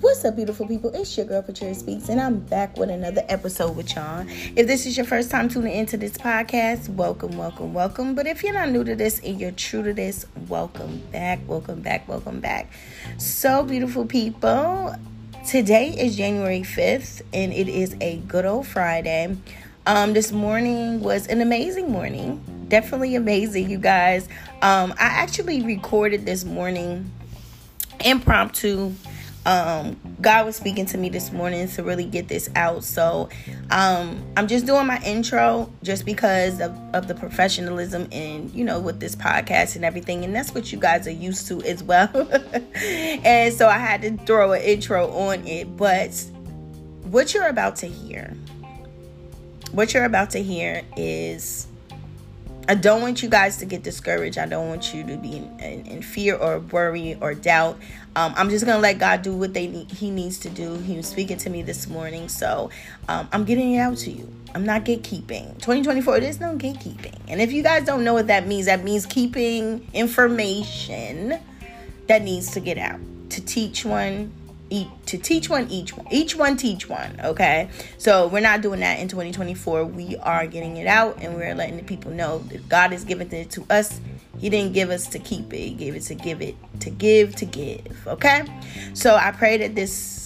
What's up, beautiful people? It's your girl Patria Speaks, and I'm back with another episode with y'all. If this is your first time tuning into this podcast, welcome, welcome, welcome. But if you're not new to this and you're true to this, welcome back, welcome back, welcome back. So, beautiful people, today is January 5th, and it is a good old Friday. Um, this morning was an amazing morning, definitely amazing, you guys. Um, I actually recorded this morning impromptu um, God was speaking to me this morning to really get this out. So um, I'm just doing my intro just because of, of the professionalism and, you know, with this podcast and everything. And that's what you guys are used to as well. and so I had to throw an intro on it. But what you're about to hear, what you're about to hear is I don't want you guys to get discouraged. I don't want you to be in, in, in fear or worry or doubt. Um, I'm just gonna let God do what they need, He needs to do. He was speaking to me this morning, so um, I'm getting it out to you. I'm not gatekeeping. 2024, there's no gatekeeping. And if you guys don't know what that means, that means keeping information that needs to get out to teach one, each, to teach one each one each one teach one okay? So we're not doing that in 2024 we are getting it out and we're letting the people know that god is giving it to us. He didn't give us to keep it. He gave it to give it to give to give okay? So i pray that this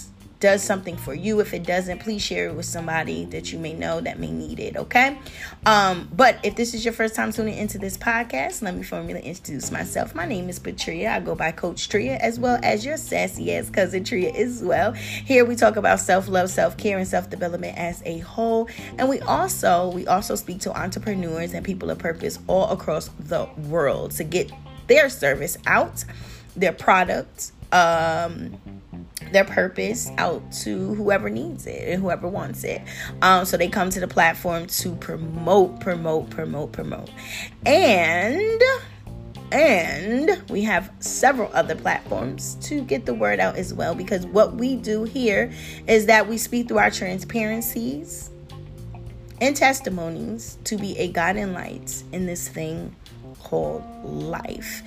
does something for you. If it doesn't, please share it with somebody that you may know that may need it, okay? Um, but if this is your first time tuning into this podcast, let me formally introduce myself. My name is Patria. I go by Coach Tria as well as your sassy ass cousin Tria as well. Here we talk about self-love, self-care, and self-development as a whole. And we also we also speak to entrepreneurs and people of purpose all across the world to get their service out, their products, um their purpose out to whoever needs it and whoever wants it. Um, so they come to the platform to promote, promote, promote, promote. And and we have several other platforms to get the word out as well because what we do here is that we speak through our transparencies and testimonies to be a guiding light in this thing called life.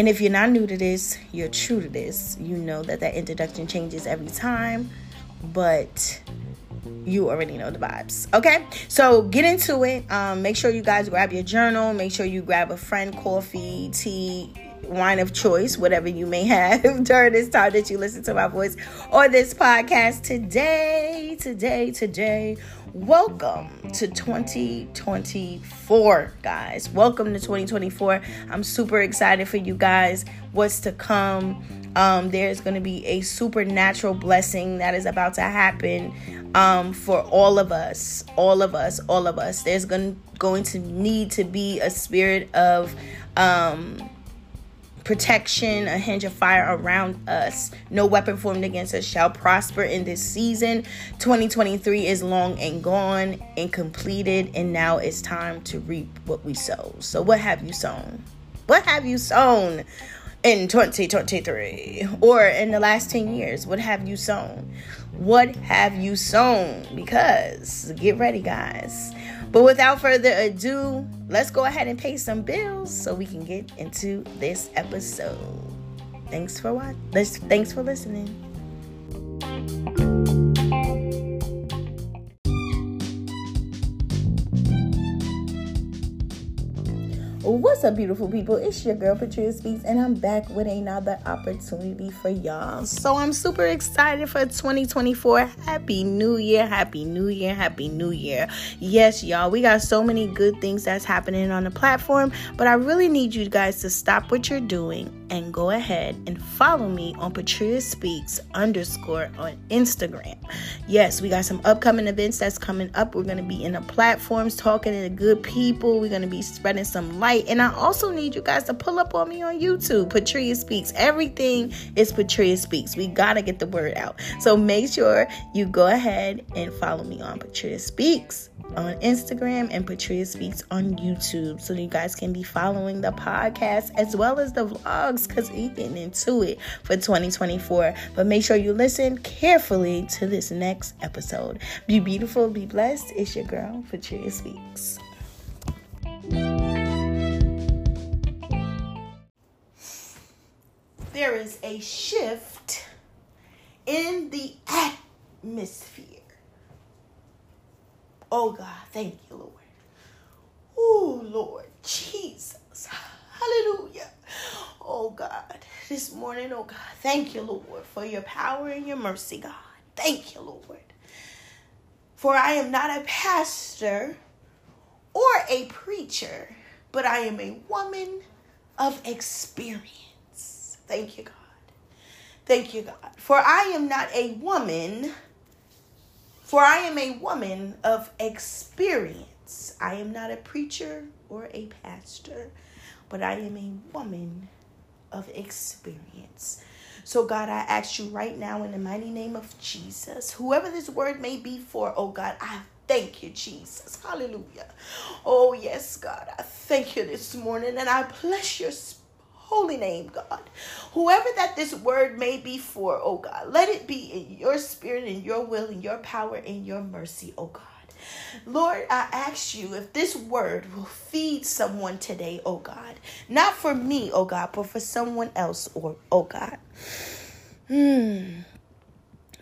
And if you're not new to this, you're true to this. You know that that introduction changes every time, but you already know the vibes. Okay, so get into it. Um, make sure you guys grab your journal. Make sure you grab a friend, coffee, tea, wine of choice, whatever you may have during this time that you listen to my voice or this podcast today, today, today. Welcome to 2024, guys. Welcome to 2024. I'm super excited for you guys. What's to come? Um, there's going to be a supernatural blessing that is about to happen um, for all of us, all of us, all of us. There's going going to need to be a spirit of um, protection, a hinge of fire around us. No weapon formed against us shall prosper in this season. 2023 is long and gone and completed, and now it's time to reap what we sow. So, what have you sown? What have you sown? in 2023 or in the last 10 years? What have you sown? What have you sown? Because get ready, guys. But without further ado, let's go ahead and pay some bills so we can get into this episode. Thanks for watching. Thanks for listening. What's up, beautiful people? It's your girl Patria Speaks, and I'm back with another opportunity for y'all. So I'm super excited for 2024. Happy New Year! Happy New Year! Happy New Year! Yes, y'all, we got so many good things that's happening on the platform, but I really need you guys to stop what you're doing and go ahead and follow me on Patria Speaks underscore on Instagram. Yes, we got some upcoming events that's coming up. We're going to be in the platforms talking to the good people. We're going to be spreading some light. And I also need you guys to pull up on me on YouTube. Patria Speaks. Everything is Patria Speaks. We got to get the word out. So make sure you go ahead and follow me on Patria Speaks on Instagram and Patria Speaks on YouTube. So you guys can be following the podcast as well as the vlogs because we getting into it for 2024. But make sure you listen carefully to this next episode. Be beautiful, be blessed. It's your girl, Patria Speaks. there is a shift in the atmosphere. Oh God, thank you, Lord. Oh Lord Jesus. Hallelujah. Oh God, this morning, oh God, thank you, Lord, for your power and your mercy, God. Thank you, Lord. For I am not a pastor or a preacher, but I am a woman of experience. Thank you, God. Thank you, God. For I am not a woman, for I am a woman of experience. I am not a preacher or a pastor, but I am a woman of experience. So, God, I ask you right now in the mighty name of Jesus, whoever this word may be for, oh God, I thank you, Jesus. Hallelujah. Oh, yes, God, I thank you this morning and I bless your holy name, God. Whoever that this word may be for, oh God, let it be in your spirit and your will and your power and your mercy, oh God. Lord, I ask you if this word will feed someone today, oh God. Not for me, oh God, but for someone else, or oh God. Hmm.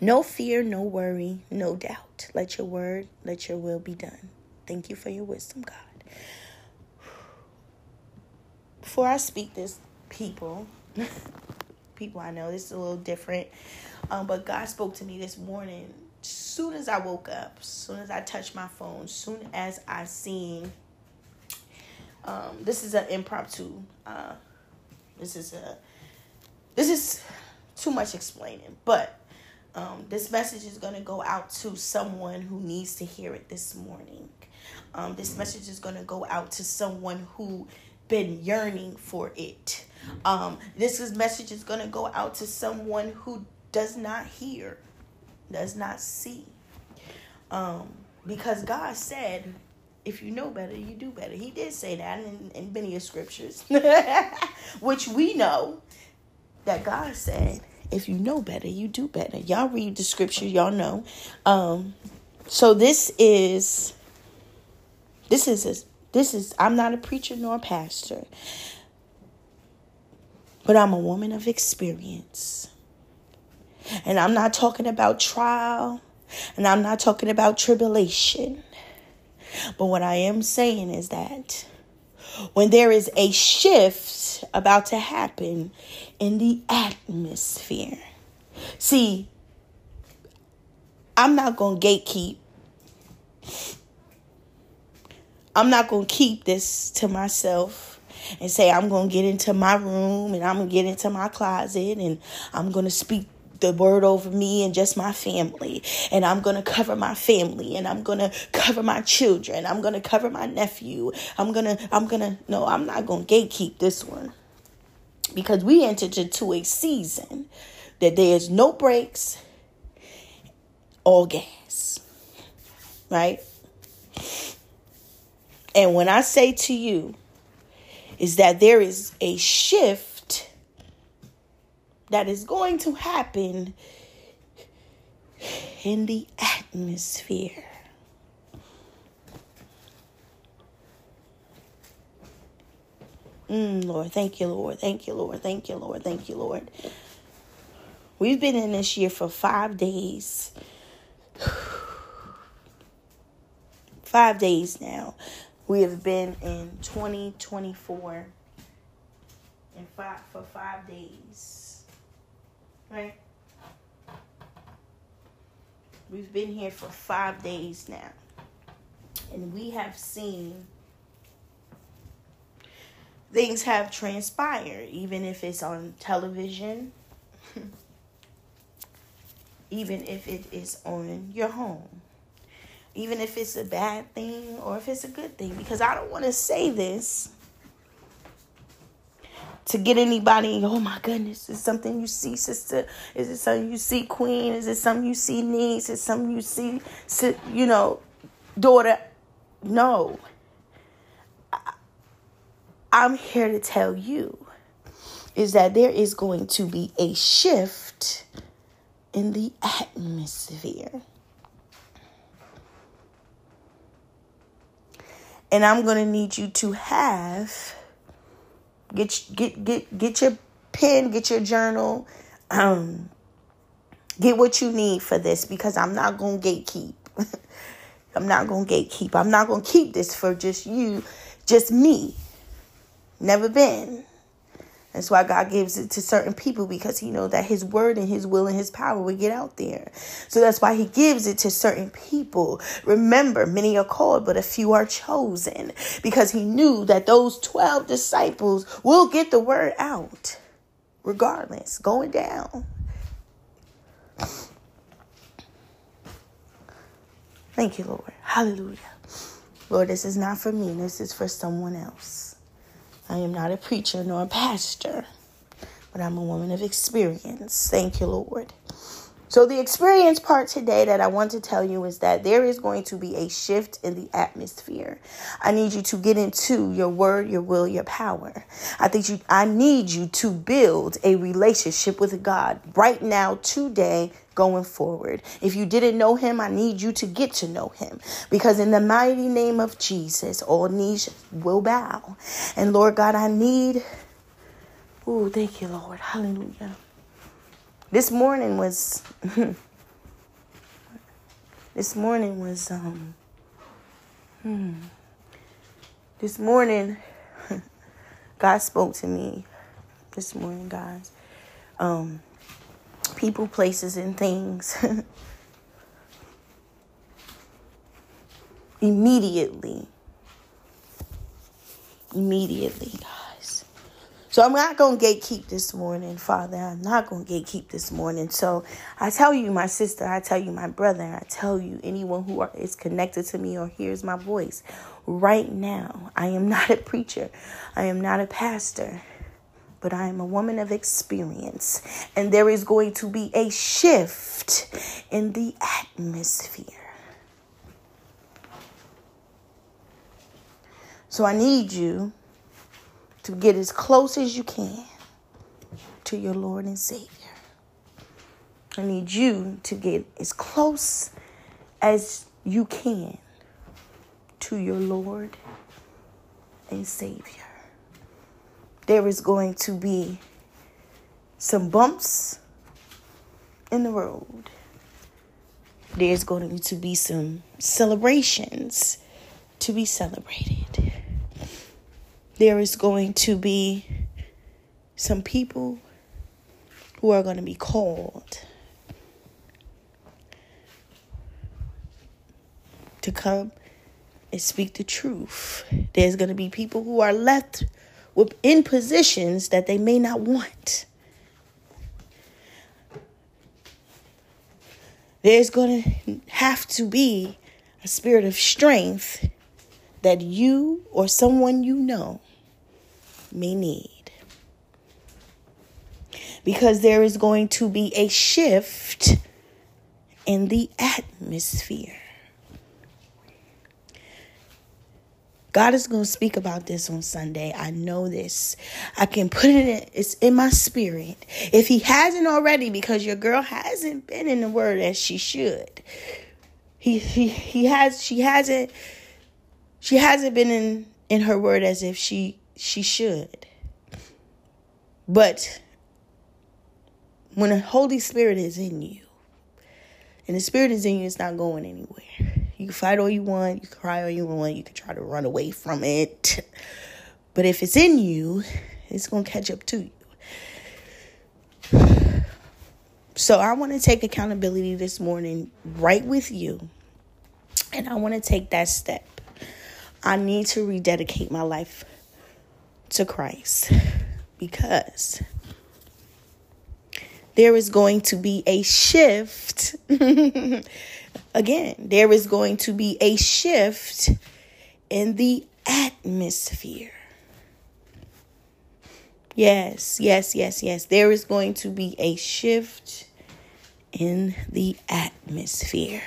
No fear, no worry, no doubt. Let your word, let your will be done. Thank you for your wisdom, God. Before I speak this, people, people I know, this is a little different, um, but God spoke to me this morning soon as I woke up, soon as I touched my phone, soon as I seen um, this is an impromptu. Uh, this is a this is too much explaining, but um, this message is going to go out to someone who needs to hear it this morning. Um, this message is going to go out to someone who been yearning for it. Um, this is message is going to go out to someone who does not hear does not see. Um, because God said, if you know better, you do better. He did say that in, in many of scriptures, which we know that God said, if you know better, you do better. Y'all read the scripture, y'all know. Um, so this is, this is, this is, I'm not a preacher nor a pastor, but I'm a woman of experience. And I'm not talking about trial, and I'm not talking about tribulation. But what I am saying is that when there is a shift about to happen in the atmosphere, see, I'm not going to gatekeep. I'm not going to keep this to myself and say I'm going to get into my room and I'm going to get into my closet and I'm going to speak the word over me and just my family. And I'm going to cover my family and I'm going to cover my children. I'm going to cover my nephew. I'm going to, I'm going to, no, I'm not going to gatekeep this one. Because we entered into a season that there's no breaks, all gas. Right? And when I say to you, is that there is a shift that is going to happen in the atmosphere. Mm, Lord, thank you, Lord. Thank you, Lord. Thank you, Lord. Thank you, Lord. We've been in this year for five days. five days now. We have been in 2024 and five for five days. Right? We've been here for five days now. And we have seen things have transpired, even if it's on television, even if it is on your home, even if it's a bad thing or if it's a good thing. Because I don't want to say this to get anybody, oh my goodness, is something you see, sister? Is it something you see, queen? Is it something you see, niece? Is it something you see, you know, daughter? No. I'm here to tell you is that there is going to be a shift in the atmosphere. And I'm going to need you to have Get get get get your pen, get your journal. Um, get what you need for this because I'm not going to gatekeep. I'm not going to gatekeep. I'm not going to keep this for just you, just me. Never been. That's why God gives it to certain people because He knows that His word and His will and His power will get out there. So that's why He gives it to certain people. Remember, many are called, but a few are chosen because He knew that those 12 disciples will get the word out regardless, going down. Thank you, Lord. Hallelujah. Lord, this is not for me, this is for someone else. I am not a preacher nor a pastor, but I'm a woman of experience. Thank you, Lord. So, the experience part today that I want to tell you is that there is going to be a shift in the atmosphere. I need you to get into your word, your will, your power. I think you I need you to build a relationship with God right now today going forward. If you didn't know him, I need you to get to know him because in the mighty name of Jesus, all knees will bow. And Lord God, I need Oh, thank you, Lord. Hallelujah. This morning was this morning was um hmm, this morning God spoke to me this morning, guys. Um people, places and things immediately immediately, guys. So I'm not going to gatekeep this morning, Father. I'm not going to gatekeep this morning. So I tell you, my sister, I tell you, my brother, I tell you, anyone who are, is connected to me or hears my voice right now, I am not a preacher. I am not a pastor. But I am a woman of experience, and there is going to be a shift in the atmosphere. So I need you to get as close as you can to your Lord and Savior. I need you to get as close as you can to your Lord and Savior. There is going to be some bumps in the road. There's going to be some celebrations to be celebrated there is going to be some people who are going to be called to come and speak the truth. There's going to be people who are left in positions that they may not want. There's going to have to be a spirit of strength that you or someone you know may need. Because there is going to be a shift in the atmosphere. God is going to speak about this on Sunday. I know this. I can put it in, it's in my spirit. If he hasn't already, because your girl hasn't been in the word as she should. He he he has she hasn't she hasn't been in in her word as if she she should. But when the Holy Spirit is in you, and the Spirit is in you, it's not going anywhere. You can fight all you want, you can cry all you want, you can try to run away from it. But if it's in you, it's going to catch up to you. So I want to take accountability this morning right with you. And I want to take that step. I need to rededicate my life to Christ because there is going to be a shift. Again, there is going to be a shift in the atmosphere. Yes, yes, yes, yes. There is going to be a shift in the atmosphere.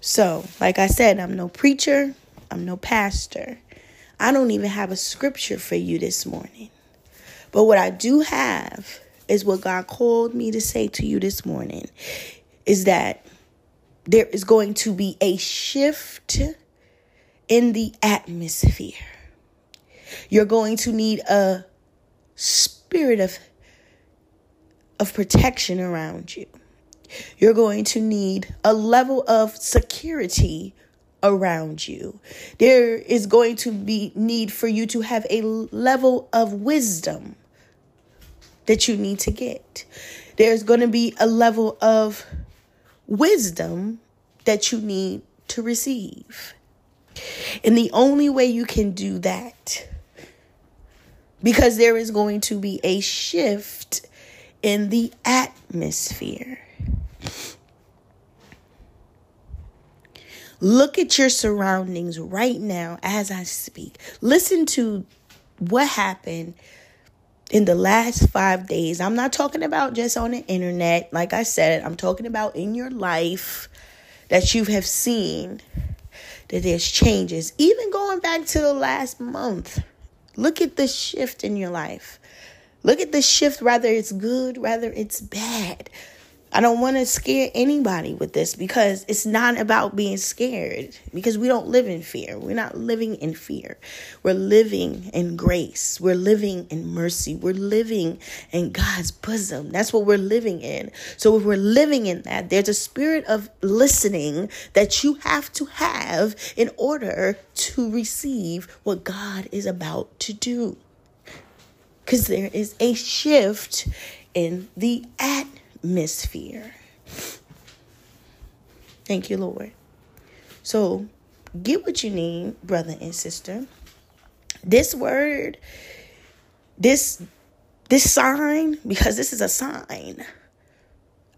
So, like I said, I'm no preacher, I'm no pastor. I don't even have a scripture for you this morning. But what I do have is what God called me to say to you this morning is that there is going to be a shift in the atmosphere. You're going to need a spirit of of protection around you. You're going to need a level of security around you. There is going to be need for you to have a level of wisdom that you need to get. There's going to be a level of wisdom that you need to receive. And the only way you can do that, because there is going to be a shift in the atmosphere. Look at your surroundings right now as I speak. Listen to what happened in the last five days. I'm not talking about just on the internet. Like I said, I'm talking about in your life that you have seen that there's changes. Even going back to the last month, look at the shift in your life. Look at the shift, whether it's good, whether it's bad. I don't want to scare anybody with this because it's not about being scared because we don't live in fear. We're not living in fear. We're living in grace. We're living in mercy. We're living in God's bosom. That's what we're living in. So if we're living in that, there's a spirit of listening that you have to have in order to receive what God is about to do. Because there is a shift in the atmosphere atmosphere. Thank you, Lord. So get what you need, brother and sister. This word, this this sign, because this is a sign.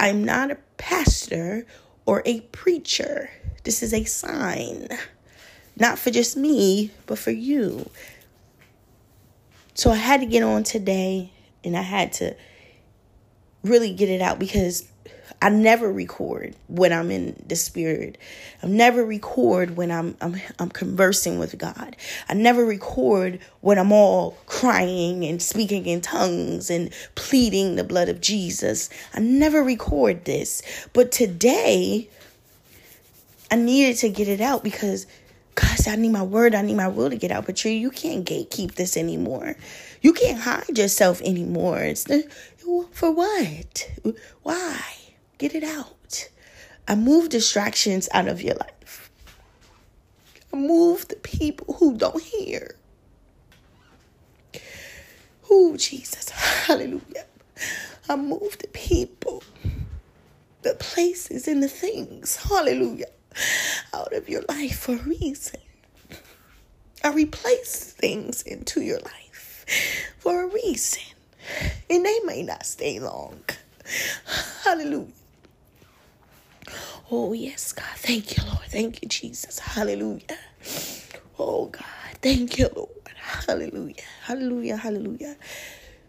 I'm not a pastor or a preacher. This is a sign. Not for just me, but for you. So I had to get on today and I had to really get it out because I never record when I'm in the spirit. I never record when I'm I'm I'm conversing with God. I never record when I'm all crying and speaking in tongues and pleading the blood of Jesus. I never record this. But today I needed to get it out because gosh, I need my word, I need my will to get out. But you can't gatekeep this anymore. You can't hide yourself anymore. It's for what? Why? Get it out. I move distractions out of your life. I move the people who don't hear. Oh, Jesus. Hallelujah. I move the people, the places, and the things. Hallelujah. Out of your life for a reason. I replace things into your life for a reason and they may not stay long. Hallelujah. Oh, yes, God. Thank you, Lord. Thank you, Jesus. Hallelujah. Oh, God. Thank you, Lord. Hallelujah. Hallelujah. Hallelujah.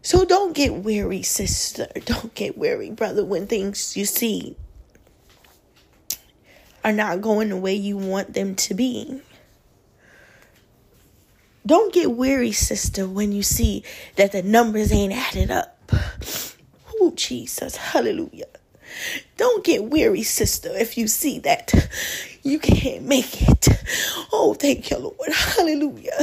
So don't get weary, sister. Don't get weary, brother, when things you see are not going the way you want them to be. Don't get weary, sister, when you see that the numbers ain't added up. Oh, Jesus. Hallelujah. Don't get weary, sister, if you see that you can't make it. Oh, thank you, Lord. Hallelujah.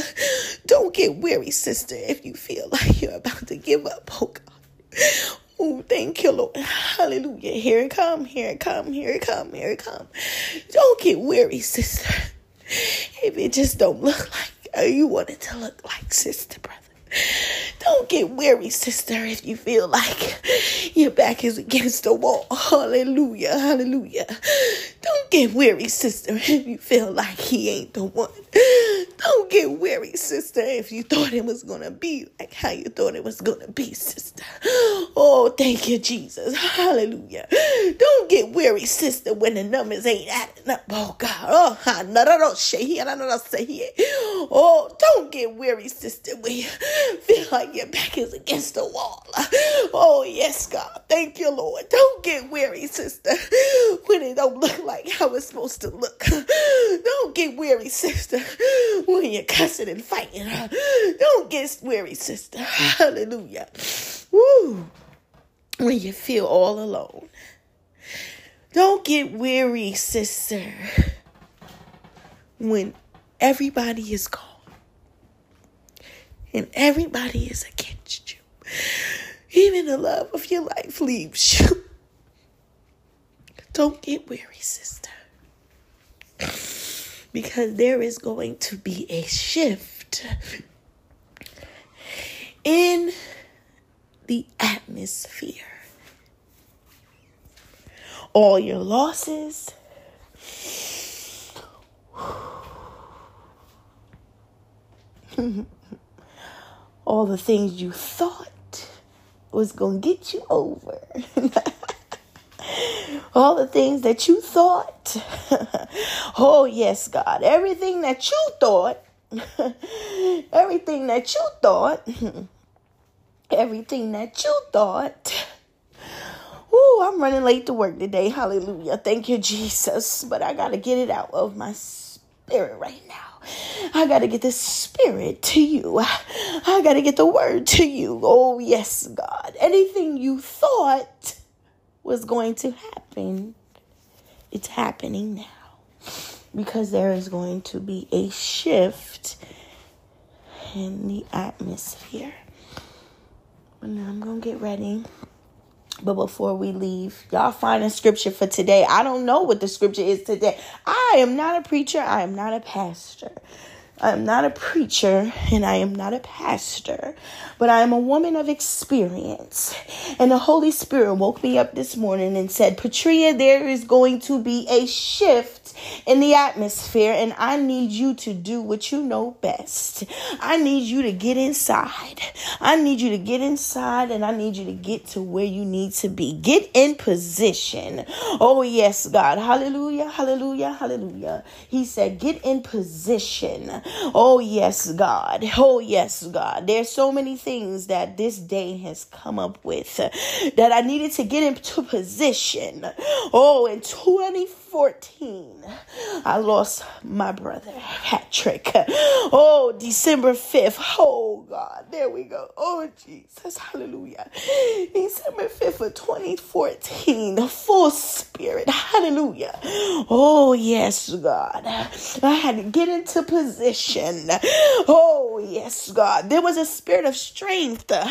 Don't get weary, sister, if you feel like you're about to give up. Oh, God. Oh, thank you, Lord. Hallelujah. Here it come, here it come, here it come, here it come. Don't get weary, sister. If it just don't look like Uh, you want it to look like, sister, brother. Don't get weary, sister, if you feel like your back is against the wall. Hallelujah, hallelujah. Don't get weary, sister, if you feel like he ain't the one. Don't get weary, sister, if you thought it was going to be like how you thought it was going to be, sister. Oh, thank you, Jesus. Hallelujah. Don't get weary, sister, when the numbers ain't adding up. Oh, God. Oh, oh don't get weary, sister, when you feel like your back is against the wall. Oh, yes, God. Thank you, Lord. Don't get weary, sister, when it don't look like how it's supposed to look. Don't get weary, sister, when you're cussing and fighting. Don't get weary, sister. Hallelujah. Woo. When you feel all alone. Don't get weary, sister, when everybody is gone and everybody is against you. Even the love of your life leaves you. Don't get weary, sister. Because there is going to be a shift in the atmosphere. All your losses, all the things you thought was going to get you over. all the things that you thought. oh, yes, God. Everything that you thought. everything that you thought. everything that you thought. Ooh, I'm running late to work today. Hallelujah. Thank you, Jesus. But I got to get it out of my spirit right now. I got to get the spirit to you. I got to get the word to you. Oh, yes, God. Anything you thought was going to happen, it's happening now. Because there is going to be a shift in the atmosphere. And I'm going to get ready. But before we leave, y'all find a scripture for today. I don't know what the scripture is today. I am not a preacher, I am not a pastor. I am not a preacher and I am not a pastor, but I am a woman of experience. And the Holy Spirit woke me up this morning and said, Patria, there is going to be a shift in the atmosphere, and I need you to do what you know best. I need you to get inside. I need you to get inside, and I need you to get to where you need to be. Get in position. Oh, yes, God. Hallelujah, hallelujah, hallelujah. He said, Get in position. Oh, yes, God. Oh, yes, God. There's so many things that this day has come up with that I needed to get into position. Oh, in 2014, I lost my brother, Patrick. Oh, December 5th. Oh, God. There we go. Oh, Jesus. Hallelujah. December 5th of 2014. The full spirit. Hallelujah. Oh, yes, God. I had to get into position. Oh, yes, God. There was a spirit of strength that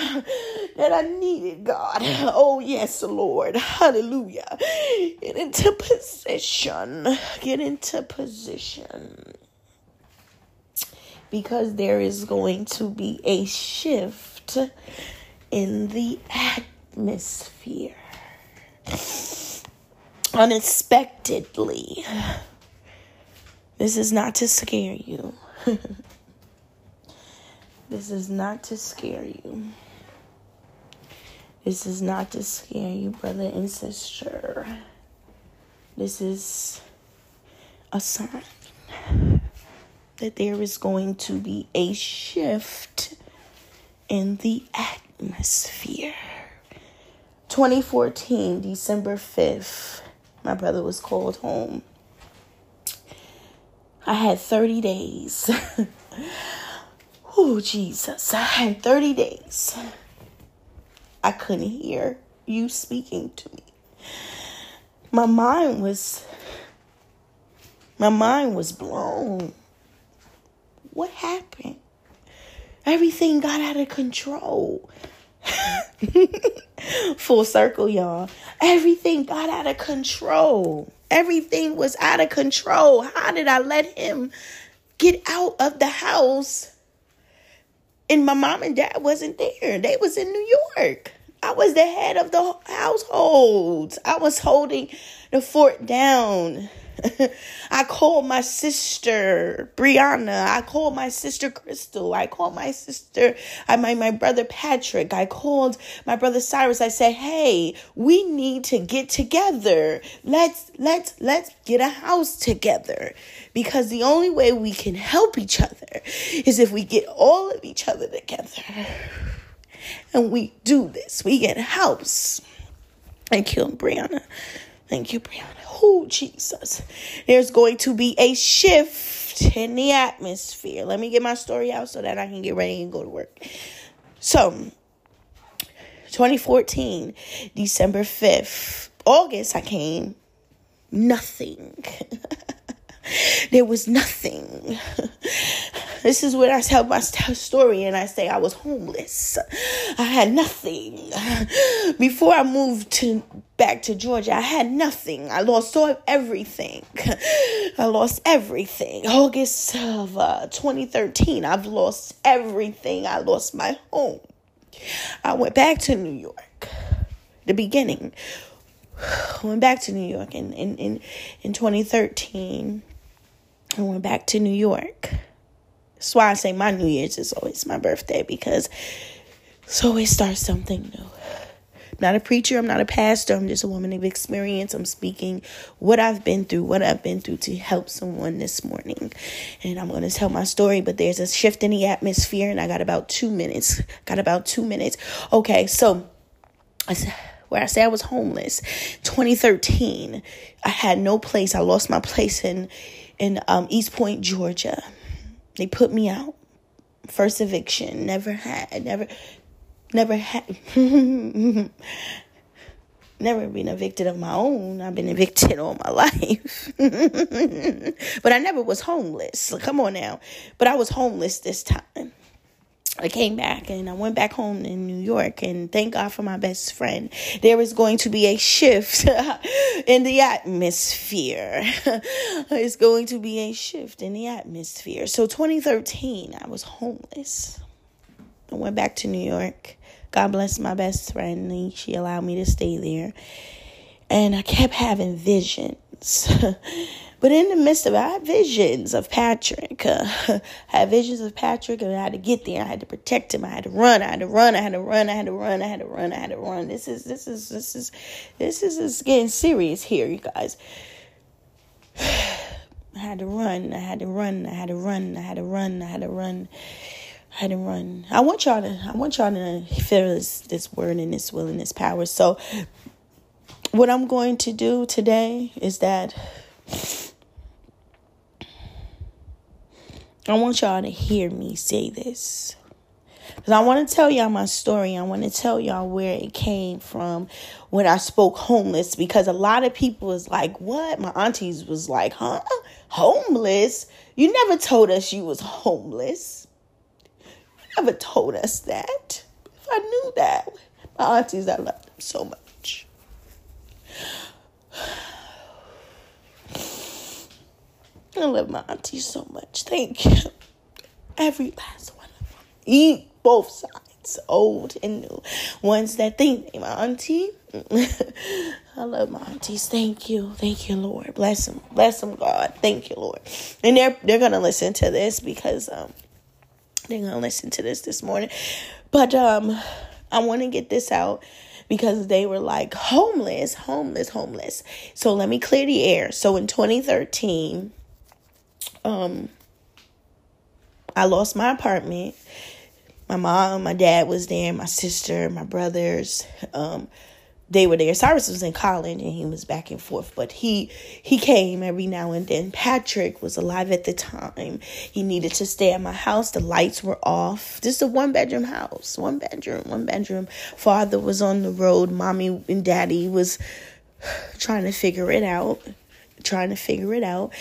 I needed, God. Oh, yes, Lord. Hallelujah. Get into position. Get into position. Because there is going to be a shift in the atmosphere. Unexpectedly. This is not to scare you. this is not to scare you. This is not to scare you, brother and sister. This is a sign that there is going to be a shift in the atmosphere. 2014, December 5th, my brother was called home. I had 30 days. oh, Jesus. I had 30 days. I couldn't hear you speaking to me. My mind was my mind was blown. What happened? Everything got out of control. Full circle, y'all. Everything got out of control. Everything was out of control. How did I let him get out of the house? And my mom and dad wasn't there. They was in New York. I was the head of the household. I was holding the fort down. I called my sister Brianna. I called my sister Crystal. I called my sister, I my, my brother Patrick. I called my brother Cyrus. I said, "Hey, we need to get together. Let's let's let's get a house together." Because the only way we can help each other is if we get all of each other together. And we do this. We get house. Thank you, Brianna. Thank you, Brianna. Oh, Jesus. There's going to be a shift in the atmosphere. Let me get my story out so that I can get ready and go to work. So, 2014, December 5th, August, I came. Nothing. there was nothing. This is where I tell my story and I say I was homeless. I had nothing. Before I moved to back to Georgia, I had nothing. I lost all everything. I lost everything. August of uh, 2013, I've lost everything. I lost my home. I went back to New York. The beginning. Went back to New York in in in, in 2013. I went back to New York. That's why I say my New Year's is always my birthday because it's always starts something new. I'm not a preacher, I'm not a pastor, I'm just a woman of experience. I'm speaking what I've been through, what I've been through to help someone this morning. And I'm going to tell my story, but there's a shift in the atmosphere, and I got about two minutes. Got about two minutes. Okay, so I said where I say I was homeless, 2013, I had no place. I lost my place in in um, East Point, Georgia. They put me out. First eviction. Never had. Never. Never had. never been evicted of my own. I've been evicted all my life. but I never was homeless. Come on now. But I was homeless this time. I came back and I went back home in New York and thank God for my best friend. There is going to be a shift in the atmosphere. it's going to be a shift in the atmosphere. So 2013, I was homeless. I went back to New York. God bless my best friend. She allowed me to stay there. And I kept having visions. But in the midst of it, I had visions of Patrick. Uh, I had visions of Patrick, and I had to get there. I had to protect him. I had to run. I had to run. I had to run. I had to run. I had to run. I had to run. This is this is this is this is, this is getting serious here, you guys. I had to run. I had to run. I had to run. I had to run. I had to run. I had to run. I want y'all to. I want y'all to feel this this word and this will and this power. So, what I'm going to do today is that I want y'all to hear me say this. Because I want to tell y'all my story. I want to tell y'all where it came from when I spoke homeless. Because a lot of people was like, what? My aunties was like, huh? Homeless? You never told us you was homeless. You never told us that. If I knew that. My aunties, I love them so much. I love my auntie so much. Thank you. Every last one of them. Eat both sides, old and new. Ones that think they my auntie. I love my aunties. Thank you. Thank you, Lord. Bless them. Bless them, God. Thank you, Lord. And they're they're gonna listen to this because um they're gonna listen to this this morning. But um I want to get this out because they were like homeless, homeless, homeless. So let me clear the air. So in 2013, um I lost my apartment. My mom, my dad was there, my sister, my brothers, um, they were there. Cyrus was in college and he was back and forth, but he he came every now and then. Patrick was alive at the time. He needed to stay at my house. The lights were off. This is a one bedroom house. One bedroom, one bedroom. Father was on the road. Mommy and daddy was trying to figure it out. Trying to figure it out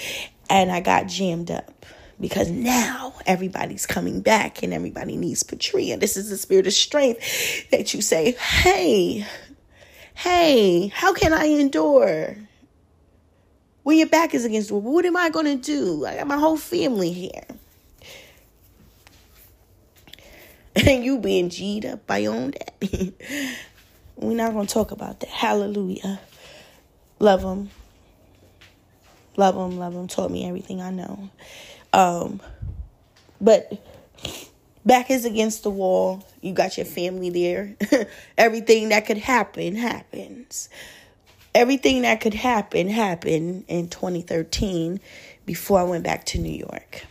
and I got jammed up because now everybody's coming back and everybody needs Patria. This is the spirit of strength that you say, hey, hey, how can I endure? When your back is against the wall, what am I going to do? I got my whole family here. And you being G'd up by your own daddy. We're not going to talk about that. Hallelujah. Love them. Love him, love him. Taught me everything I know. Um, but back is against the wall. You got your family there. everything that could happen happens. Everything that could happen happened in 2013 before I went back to New York.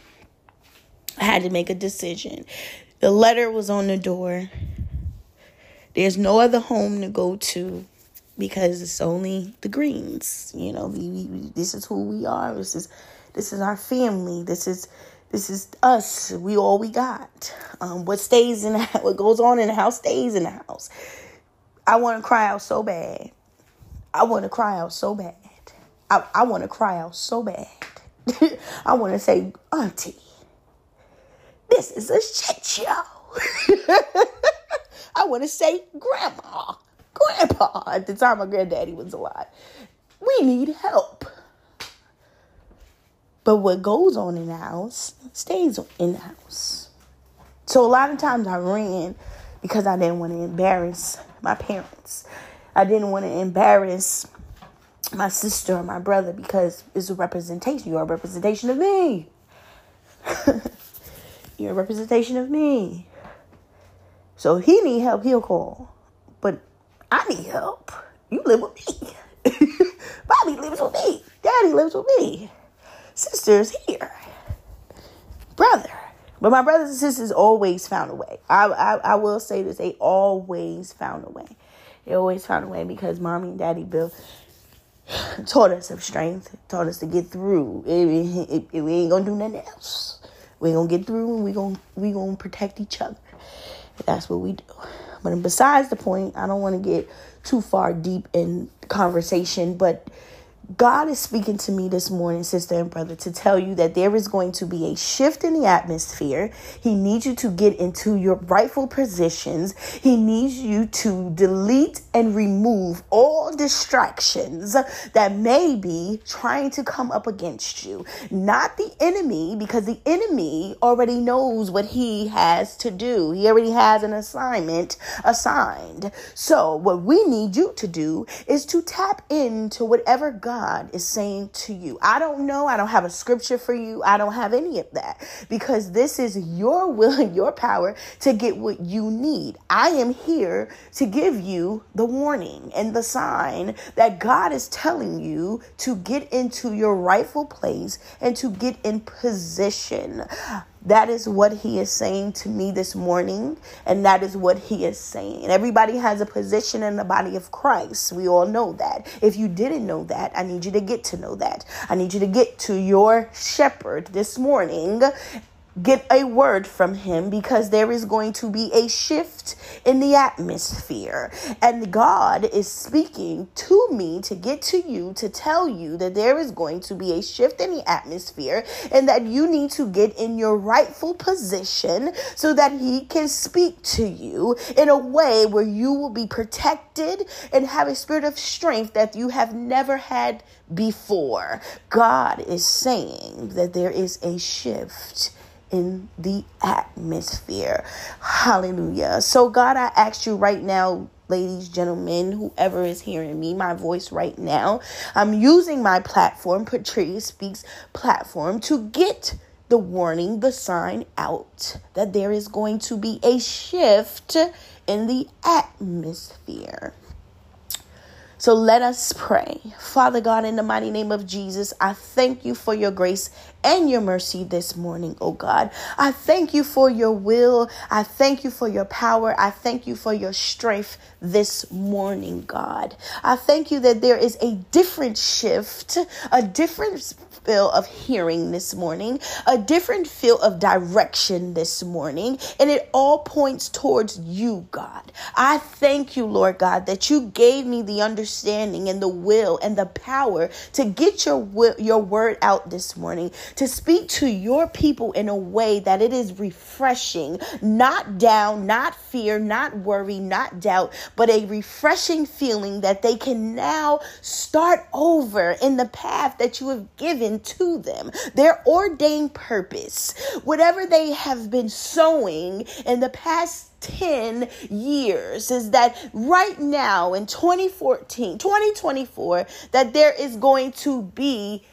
I had to make a decision. The letter was on the door. There's no other home to go to because it's only the greens. You know, we, we, this is who we are. This is this is our family. This is this is us. We all we got. Um, what stays in the, what goes on in the house stays in the house. I want to cry out so bad. I want to cry out so bad. I, I want to cry out so bad. I want to say, Auntie, This is a shit show. I want to say grandma, grandpa at the time my granddaddy was alive. We need help. But what goes on in the house stays in the house. So a lot of times I ran because I didn't want to embarrass my parents. I didn't want to embarrass my sister or my brother because it's a representation. You're a representation of me. You're a representation of me. So he need help, he'll call. I need help. You live with me. Bobby lives with me. Daddy lives with me. Sister's here. Brother. But my brothers and sisters always found a way. I, I, I will say this. They always found a way. They always found a way because mommy and daddy Bill taught us of strength, taught us to get through. It, it, it, we ain't gonna do nothing else. We gonna get through and we gonna we gonna protect each other. That's what we do. But besides the point, I don't want to get too far deep in conversation, but God is speaking to me this morning, sister and brother, to tell you that there is going to be a shift in the atmosphere. He needs you to get into your rightful positions. He needs you to delete and remove all distractions that may be trying to come up against you. Not the enemy, because the enemy already knows what he has to do, he already has an assignment assigned. So, what we need you to do is to tap into whatever God God is saying to you. I don't know. I don't have a scripture for you. I don't have any of that because this is your will and your power to get what you need. I am here to give you the warning and the sign that God is telling you to get into your rightful place and to get in position. That is what he is saying to me this morning, and that is what he is saying. Everybody has a position in the body of Christ. We all know that. If you didn't know that, I need you to get to know that. I need you to get to your shepherd this morning get a word from him because there is going to be a shift in the atmosphere. And God is speaking to me to get to you to tell you that there is going to be a shift in the atmosphere and that you need to get in your rightful position so that he can speak to you in a way where you will be protected and have a spirit of strength that you have never had before. God is saying that there is a shift in the atmosphere. Hallelujah. So, God, I ask you right now, ladies, gentlemen, whoever is hearing me, my voice right now, I'm using my platform, Patria Speaks platform, to get the warning, the sign out that there is going to be a shift in the atmosphere. So let us pray. Father God, in the mighty name of Jesus, I thank you for your grace and your mercy this morning, oh God. I thank you for your will. I thank you for your power. I thank you for your strength this morning, God. I thank you that there is a different shift, a different feel of hearing this morning, a different feel of direction this morning, and it all points towards you, God. I thank you, Lord God, that you gave me the understanding and the will and the power to get your your word out this morning, to speak to your people in a way that it is refreshing, not down, not fear, not worry, not doubt, but a refreshing feeling that they can now start over in the path that you have given to them, their ordained purpose, whatever they have been sowing in the past 10 years is that right now in 2014 2024 that there is going to be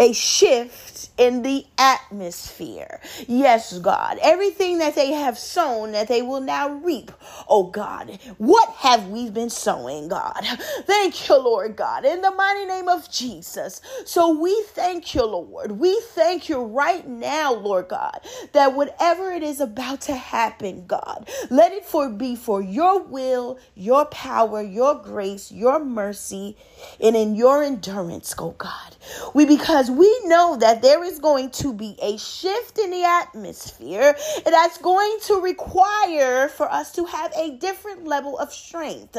a shift in the atmosphere. Yes, God. Everything that they have sown that they will now reap. Oh God, what have we been sowing, God? Thank you, Lord God, in the mighty name of Jesus. So we thank you, Lord. We thank you right now, Lord God, that whatever it is about to happen, God, let it for be for your will, your power, your grace, your mercy, and in your endurance, oh God. We because because we know that there is going to be a shift in the atmosphere that's going to require for us to have a different level of strength.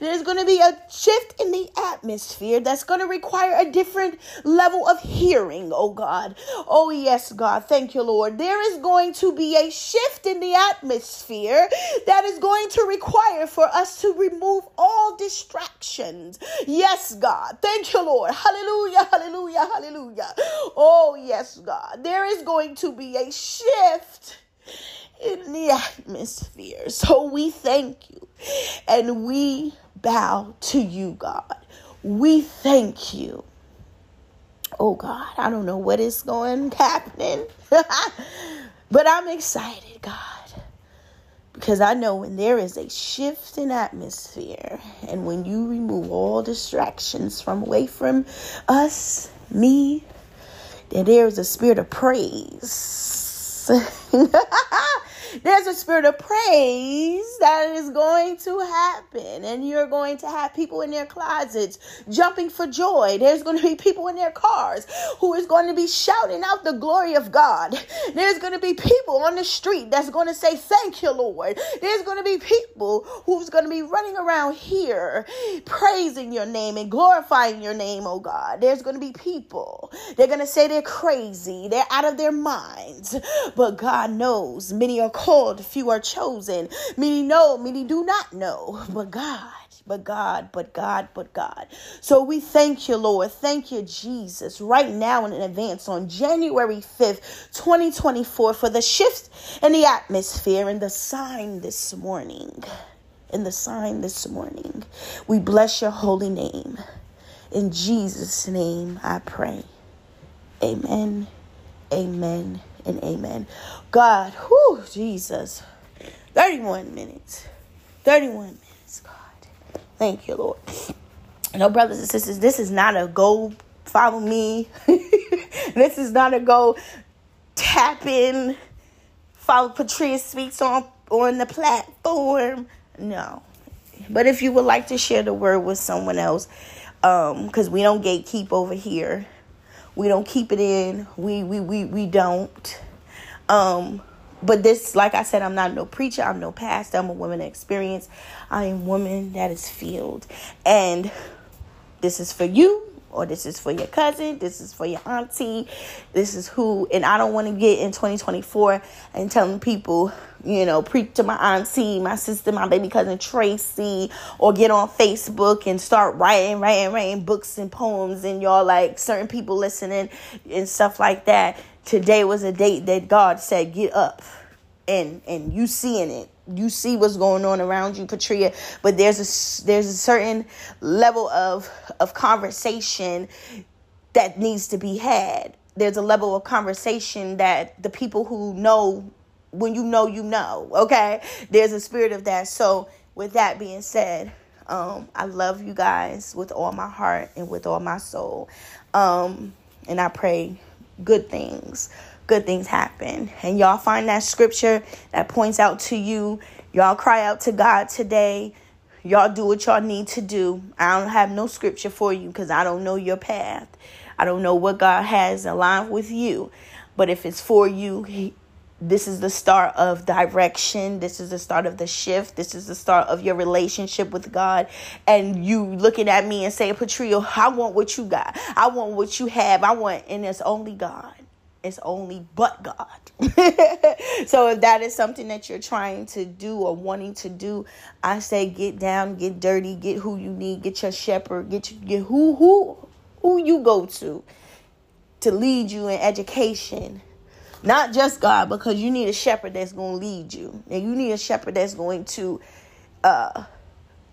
There's going to be a shift in the atmosphere that's going to require a different level of hearing, oh God. Oh, yes, God. Thank you, Lord. There is going to be a shift in the atmosphere that is going to require for us to remove all distractions. Yes, God. Thank you, Lord. Hallelujah, hallelujah, hallelujah. Oh, yes, God. There is going to be a shift in the atmosphere. So we thank you and we bow to you, God. We thank you. Oh God, I don't know what is going happening, but I'm excited, God. Because I know when there is a shift in atmosphere and when you remove all distractions from away from us, me, that there is a spirit of praise. there's a spirit of praise that is going to happen and you're going to have people in their closets jumping for joy. There's going to be people in their cars who is going to be shouting out the glory of god. There's going to be people on the street that's going to say thank you lord. There's going to be people who's going to be running around here praising your name and glorifying your name oh god. There's going to be people. They're going to say they're crazy. They're out of their minds. But god knows many are called, few are chosen. Many know, many do not know. But God, but God, but God, but God. So we thank you, Lord. Thank you, Jesus, right now in advance on January 5th, 2024, for the shift in the atmosphere and the sign this morning. In the sign this morning. We bless your holy name. In Jesus' name I pray. Amen. Amen and amen. God, whoo, Jesus. 31 minutes. 31 minutes, God. Thank you, Lord. No, brothers and sisters, this is not a go follow me. this is not a go tap in, follow Patria Speaks on, on the platform. No. But if you would like to share the word with someone else, because um, we don't gatekeep over here. We don't keep it in. We we we we don't. Um, but this, like I said, I'm not no preacher. I'm no pastor. I'm a woman of experience. I am woman that is filled, and this is for you or this is for your cousin, this is for your auntie, this is who, and I don't want to get in 2024 and telling people, you know, preach to my auntie, my sister, my baby cousin Tracy, or get on Facebook and start writing, writing, writing books and poems, and y'all like certain people listening and stuff like that. Today was a date that God said, get up, and and you seeing it you see what's going on around you, Patria. But there's a there's a certain level of of conversation that needs to be had. There's a level of conversation that the people who know when you know you know. Okay, there's a spirit of that. So with that being said, um, I love you guys with all my heart and with all my soul, um, and I pray good things good things happen. And y'all find that scripture that points out to you. Y'all cry out to God today. Y'all do what y'all need to do. I don't have no scripture for you because I don't know your path. I don't know what God has aligned with you. But if it's for you, this is the start of direction. This is the start of the shift. This is the start of your relationship with God. And you looking at me and saying, Patria, I want what you got. I want what you have. I want, and it's only God it's only but God. so if that is something that you're trying to do or wanting to do, I say get down, get dirty, get who you need, get your shepherd, get you, get who who who you go to to lead you in education. Not just God, because you need a shepherd that's going to lead you. And you need a shepherd that's going to uh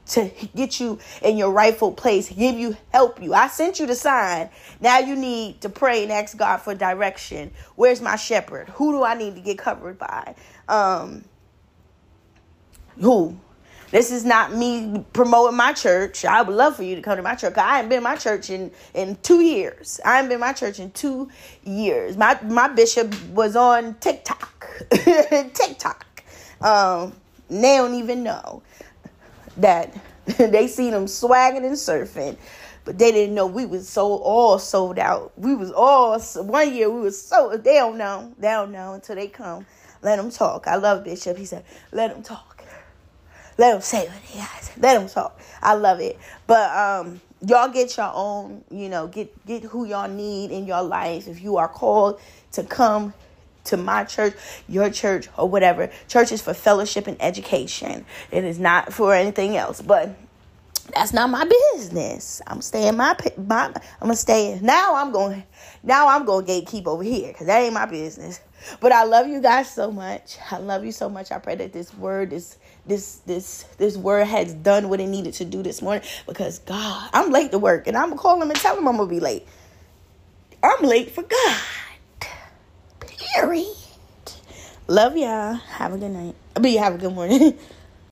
to get you in your rightful place, give you, help you. I sent you the sign. Now you need to pray and ask God for direction. Where's my shepherd? Who do I need to get covered by? Um, who? This is not me promoting my church. I would love for you to come to my church. I haven't been my church in, in two years. I haven't been my church in two years. My my bishop was on TikTok. TikTok. Um, they don't even know that they seen him swagging and surfing. but they didn't know we was so all sold out. We was all one year we was so they don't know, they don't know until they come. Let them talk. I love Bishop. He said, "Let them talk. Let them say what they got. Let them talk." I love it. But um, y'all get your own. You know, get get who y'all need in your life. If you are called to come to my church, your church, or whatever. Church is for fellowship and education. It is not for anything else. But that's not my business. I'm staying my my. I'm gonna stay. Now I'm going. Now I'm going to gatekeep over here because that ain't my business. But I love you guys so much. I love you so much. I pray that this word, this this this this word has done what it needed to do this morning. Because God, I'm late to work, and I'm gonna call him and tell him I'm gonna be late. I'm late for God. Period. Love y'all. Have a good night. I mean, have a good morning.